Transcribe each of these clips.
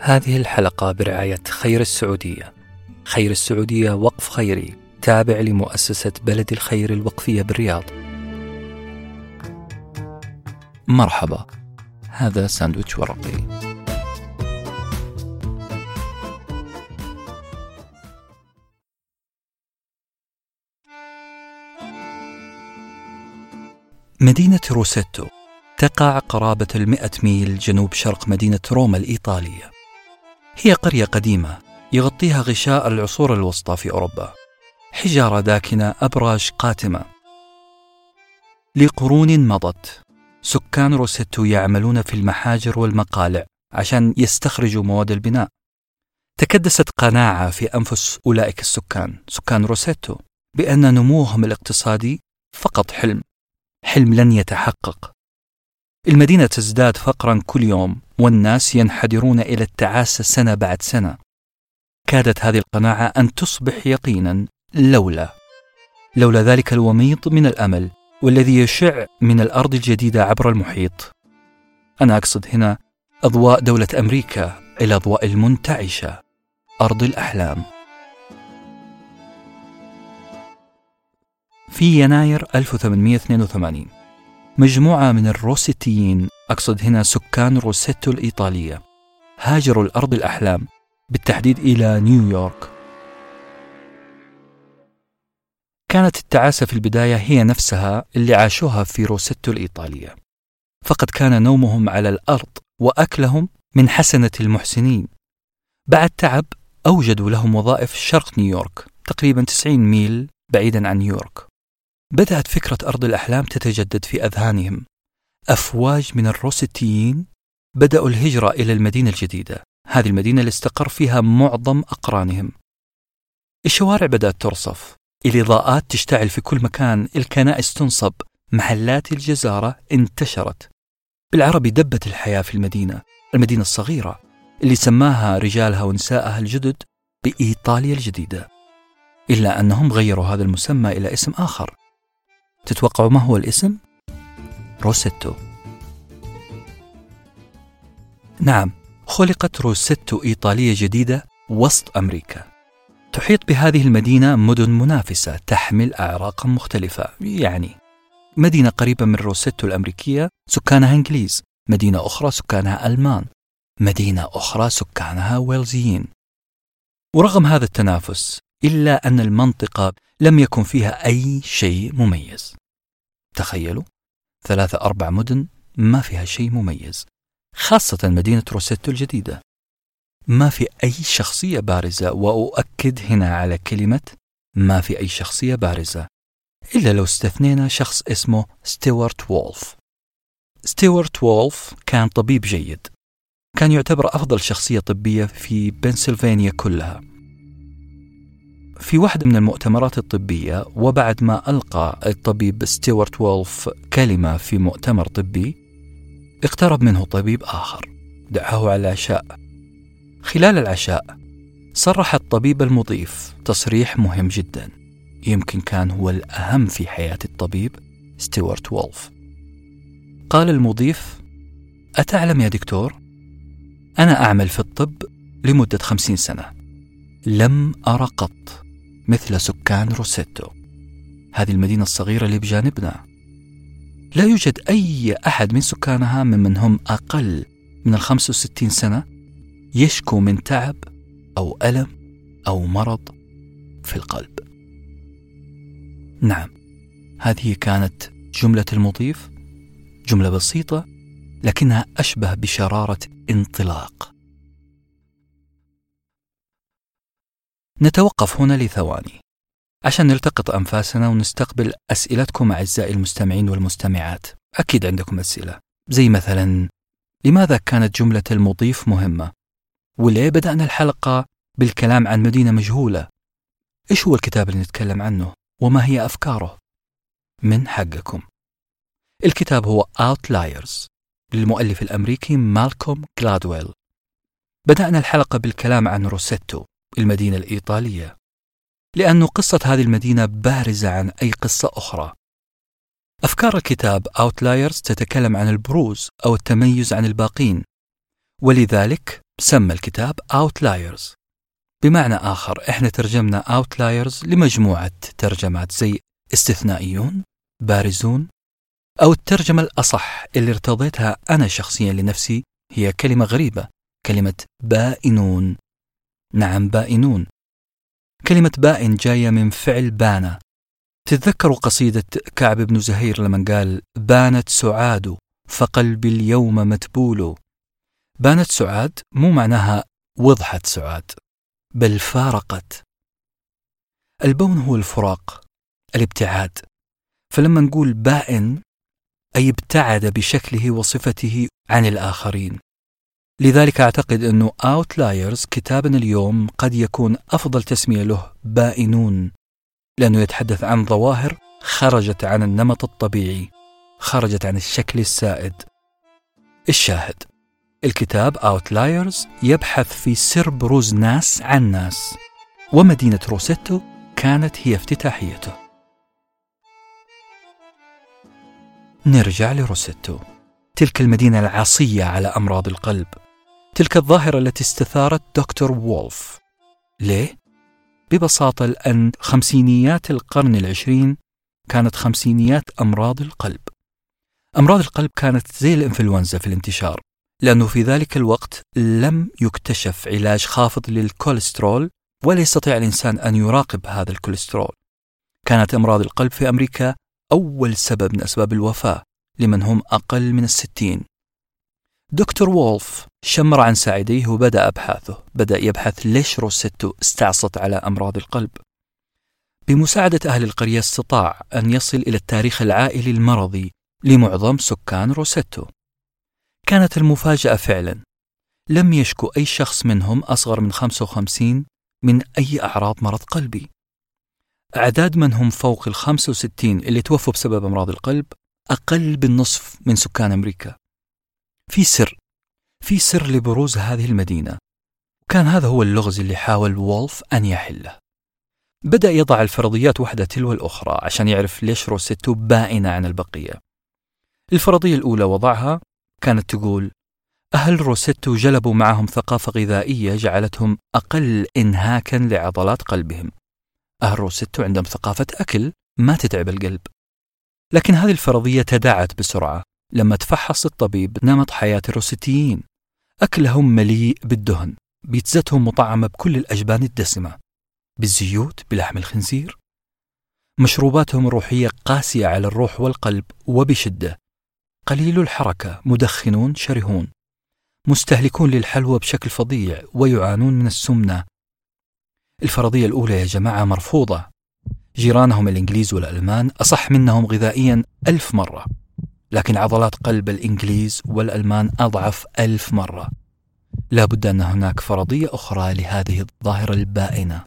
هذه الحلقة برعاية خير السعودية. خير السعودية وقف خيري تابع لمؤسسة بلد الخير الوقفية بالرياض. مرحبا. هذا ساندويتش ورقي. مدينة روسيتو تقع قرابة المئة ميل جنوب شرق مدينة روما الإيطالية هي قرية قديمة يغطيها غشاء العصور الوسطى في أوروبا. حجارة داكنة أبراج قاتمة. لقرون مضت سكان روسيتو يعملون في المحاجر والمقالع عشان يستخرجوا مواد البناء. تكدست قناعة في أنفس أولئك السكان سكان روسيتو بأن نموهم الاقتصادي فقط حلم حلم لن يتحقق. المدينة تزداد فقرا كل يوم والناس ينحدرون إلى التعاسة سنة بعد سنة. كادت هذه القناعة أن تصبح يقينا لولا. لولا ذلك الوميض من الأمل والذي يشع من الأرض الجديدة عبر المحيط. أنا أقصد هنا أضواء دولة أمريكا الأضواء المنتعشة. أرض الأحلام. في يناير 1882 مجموعة من الروسيتيين أقصد هنا سكان روسيتو الإيطالية هاجروا الأرض الأحلام بالتحديد إلى نيويورك. كانت التعاسة في البداية هي نفسها اللي عاشوها في روسيتو الإيطالية. فقد كان نومهم على الأرض وأكلهم من حسنة المحسنين. بعد تعب أوجدوا لهم وظائف شرق نيويورك تقريبا 90 ميل بعيدا عن نيويورك. بدأت فكرة أرض الأحلام تتجدد في أذهانهم. أفواج من الروسيتيين بدأوا الهجرة إلى المدينة الجديدة. هذه المدينة اللي استقر فيها معظم أقرانهم. الشوارع بدأت ترصف. الإضاءات تشتعل في كل مكان. الكنائس تنصب. محلات الجزارة انتشرت. بالعربي دبت الحياة في المدينة. المدينة الصغيرة اللي سماها رجالها ونسائها الجدد بإيطاليا الجديدة. إلا أنهم غيروا هذا المسمى إلى اسم آخر. تتوقعوا ما هو الاسم؟ روسيتو نعم خلقت روسيتو إيطالية جديدة وسط أمريكا. تحيط بهذه المدينة مدن منافسة تحمل أعراقا مختلفة. يعني مدينة قريبة من روسيتو الأمريكية سكانها إنجليز مدينة أخرى سكانها ألمان مدينة أخرى سكانها ويلزيين. ورغم هذا التنافس إلا أن المنطقة لم يكن فيها أي شيء مميز. تخيلوا ثلاثة أربع مدن ما فيها شيء مميز خاصة مدينة روسيتو الجديدة. ما في أي شخصية بارزة وأؤكد هنا على كلمة ما في أي شخصية بارزة إلا لو استثنينا شخص اسمه ستيوارت وولف. ستيوارت وولف كان طبيب جيد. كان يعتبر أفضل شخصية طبية في بنسلفانيا كلها. في واحدة من المؤتمرات الطبية وبعد ما ألقى الطبيب ستيوارت وولف كلمة في مؤتمر طبي اقترب منه طبيب آخر دعاه على العشاء خلال العشاء صرح الطبيب المضيف تصريح مهم جدا يمكن كان هو الأهم في حياة الطبيب ستيوارت وولف. قال المضيف أتعلم يا دكتور؟ أنا أعمل في الطب لمدة خمسين سنة. لم أرى قط. مثل سكان روسيتو. هذه المدينة الصغيرة اللي بجانبنا. لا يوجد أي أحد من سكانها ممن هم أقل من الخمس وستين سنة يشكو من تعب أو ألم أو مرض في القلب. نعم هذه كانت جملة المضيف جملة بسيطة لكنها أشبه بشرارة انطلاق. نتوقف هنا لثواني عشان نلتقط أنفاسنا ونستقبل أسئلتكم أعزائي المستمعين والمستمعات أكيد عندكم أسئلة زي مثلا لماذا كانت جملة المضيف مهمة؟ وليه بدأنا الحلقة بالكلام عن مدينة مجهولة؟ إيش هو الكتاب اللي نتكلم عنه؟ وما هي أفكاره؟ من حقكم الكتاب هو Outliers للمؤلف الأمريكي مالكوم جلادويل بدأنا الحلقة بالكلام عن روسيتو المدينة الإيطالية. لأن قصة هذه المدينة بارزة عن أي قصة أخرى. أفكار الكتاب Outliers تتكلم عن البروز أو التميز عن الباقين. ولذلك سمى الكتاب Outliers. بمعنى آخر إحنا ترجمنا Outliers لمجموعة ترجمات زي استثنائيون بارزون أو الترجمة الأصح اللي ارتضيتها أنا شخصيا لنفسي هي كلمة غريبة كلمة بائنون. نعم بائنون. كلمة بائن جاية من فعل بان تتذكروا قصيدة كعب بن زهير لما قال بانت سعاد فقلبي اليوم متبول. بانت سعاد مو معناها وضحت سعاد بل فارقت. البون هو الفراق الابتعاد. فلما نقول بائن أي ابتعد بشكله وصفته عن الآخرين. لذلك أعتقد أنه Outliers كتابنا اليوم قد يكون أفضل تسمية له بائنون لأنه يتحدث عن ظواهر خرجت عن النمط الطبيعي خرجت عن الشكل السائد. الشاهد الكتاب Outliers يبحث في سر بروز ناس عن ناس ومدينة روسيتو كانت هي افتتاحيته. نرجع لروسيتو تلك المدينة العصية على أمراض القلب. تلك الظاهرة التي استثارت دكتور وولف. ليه؟ ببساطة لأن خمسينيات القرن العشرين كانت خمسينيات أمراض القلب. أمراض القلب كانت زي الإنفلونزا في الانتشار لأنه في ذلك الوقت لم يكتشف علاج خافض للكوليسترول ولا يستطيع الإنسان أن يراقب هذا الكوليسترول. كانت أمراض القلب في أمريكا أول سبب من أسباب الوفاة لمن هم أقل من الستين. دكتور وولف شمر عن ساعديه وبدأ أبحاثه. بدأ يبحث ليش روسيتو استعصت على أمراض القلب. بمساعدة أهل القرية استطاع أن يصل إلى التاريخ العائلي المرضي لمعظم سكان روسيتو. كانت المفاجأة فعلا. لم يشكو أي شخص منهم أصغر من 55 من أي أعراض مرض قلبي. أعداد من هم فوق ال 65 اللي توفوا بسبب أمراض القلب أقل بالنصف من سكان أمريكا. في سر في سر لبروز هذه المدينة. كان هذا هو اللغز اللي حاول وولف أن يحله. بدأ يضع الفرضيات واحدة تلو الأخرى عشان يعرف ليش روسيتو بائنة عن البقية. الفرضية الأولى وضعها كانت تقول أهل روسيتو جلبوا معهم ثقافة غذائية جعلتهم أقل إنهاكا لعضلات قلبهم. أهل روسيتو عندهم ثقافة أكل ما تتعب القلب. لكن هذه الفرضية تداعت بسرعة. لما تفحص الطبيب نمط حياة الروسيتيين أكلهم مليء بالدهن. بيتزتهم مطعمة بكل الأجبان الدسمة. بالزيوت بلحم الخنزير. مشروباتهم الروحية قاسية على الروح والقلب وبشدة. قليل الحركة مدخنون شرهون. مستهلكون للحلوى بشكل فظيع ويعانون من السمنة. الفرضية الأولى يا جماعة مرفوضة. جيرانهم الإنجليز والألمان أصح منهم غذائيا ألف مرة. لكن عضلات قلب الإنجليز والألمان أضعف ألف مرة. لا بد أن هناك فرضية أخرى لهذه الظاهرة البائنة.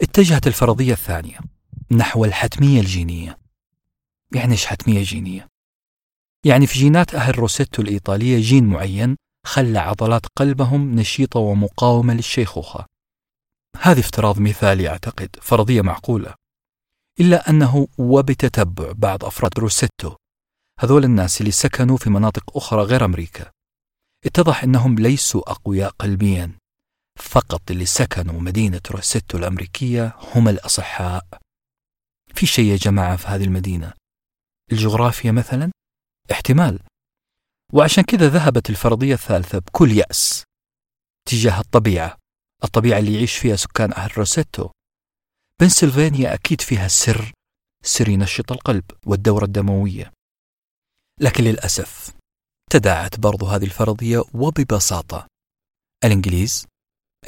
اتجهت الفرضية الثانية نحو الحتمية الجينية. يعني إيش حتمية جينية؟ يعني في جينات أهل روسيتو الإيطالية جين معين خلى عضلات قلبهم نشيطة ومقاومة للشيخوخة. هذه افتراض مثالي أعتقد فرضية معقولة. إلا أنه وبتتبع بعض أفراد روسيتو هذول الناس اللي سكنوا في مناطق أخرى غير أمريكا. اتضح أنهم ليسوا أقوياء قلبيا. فقط اللي سكنوا مدينة روسيتو الأمريكية هم الأصحاء. في شيء يا جماعة في هذه المدينة؟ الجغرافيا مثلا؟ احتمال. وعشان كذا ذهبت الفرضية الثالثة بكل يأس تجاه الطبيعة الطبيعة اللي يعيش فيها سكان أهل روسيتو بنسلفانيا أكيد فيها سر سر ينشط القلب والدورة الدموية. لكن للأسف تداعت برضو هذه الفرضية وببساطة. الإنجليز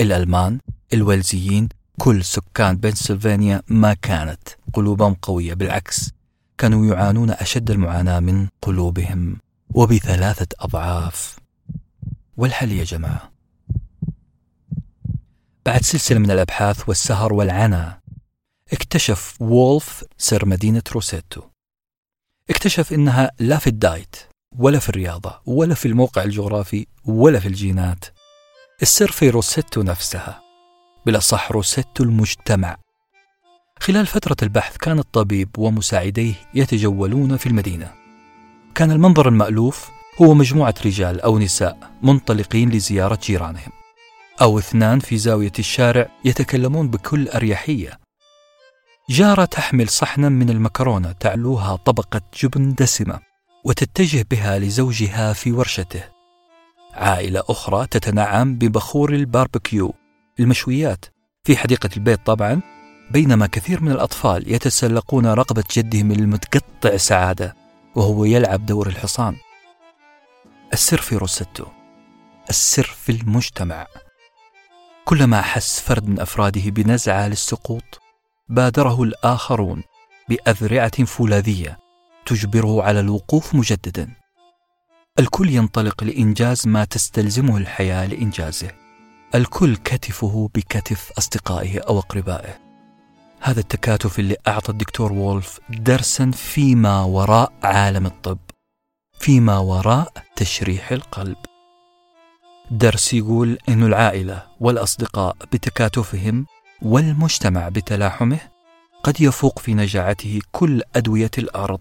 الألمان الويلزيين كل سكان بنسلفانيا ما كانت قلوبهم قوية بالعكس كانوا يعانون أشد المعاناة من قلوبهم وبثلاثة أضعاف. والحل يا جماعة؟ بعد سلسلة من الأبحاث والسهر والعناء اكتشف وولف سر مدينة روسيتو. اكتشف إنها لا في ال diet ولا في الرياضة ولا في الموقع الجغرافي ولا في الجينات. السر في روسيتو نفسها. بالأصح روسيتو المجتمع. خلال فترة البحث كان الطبيب ومساعديه يتجولون في المدينة. كان المنظر المألوف هو مجموعة رجال أو نساء منطلقين لزيارة جيرانهم. أو اثنان في زاوية الشارع يتكلمون بكل أريحية جارة تحمل صحنا من المكرونة تعلوها طبقة جبن دسمة وتتجه بها لزوجها في ورشته. عائلة أخرى تتنعم ببخور الباربكيو المشويات في حديقة البيت طبعا بينما كثير من الأطفال يتسلقون رقبة جدهم المتقطع سعادة وهو يلعب دور الحصان. السر في روستو السر في المجتمع. كلما حس فرد من أفراده بنزعة للسقوط بادره الآخرون بأذرعة فولاذية تجبره على الوقوف مجددا. الكل ينطلق لإنجاز ما تستلزمه الحياة لإنجازه. الكل كتفه بكتف أصدقائه أو أقربائه. هذا التكاتف اللي أعطى الدكتور وولف درسا فيما وراء عالم الطب فيما وراء تشريح القلب. درس يقول أن العائلة والأصدقاء بتكاتفهم والمجتمع بتلاحمه قد يفوق في نجاعته كل أدوية الأرض.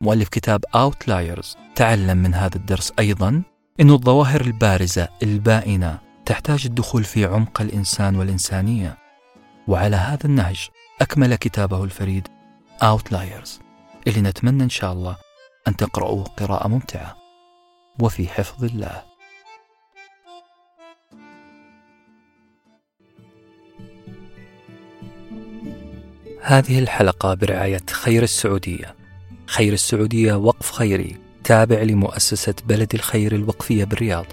مؤلف كتاب Outliers تعلم من هذا الدرس أيضا أن الظواهر البارزة البائنة تحتاج الدخول في عمق الإنسان والإنسانية. وعلى هذا النهج أكمل كتابه الفريد Outliers اللي نتمنى إن شاء الله أن تقرأوه قراءة ممتعة. وفي حفظ الله. هذه الحلقة برعاية خير السعودية. خير السعودية وقف خيري تابع لمؤسسة بلد الخير الوقفية بالرياض.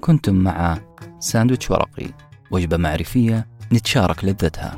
كنتم مع ساندويتش ورقي وجبة معرفية نتشارك لذتها.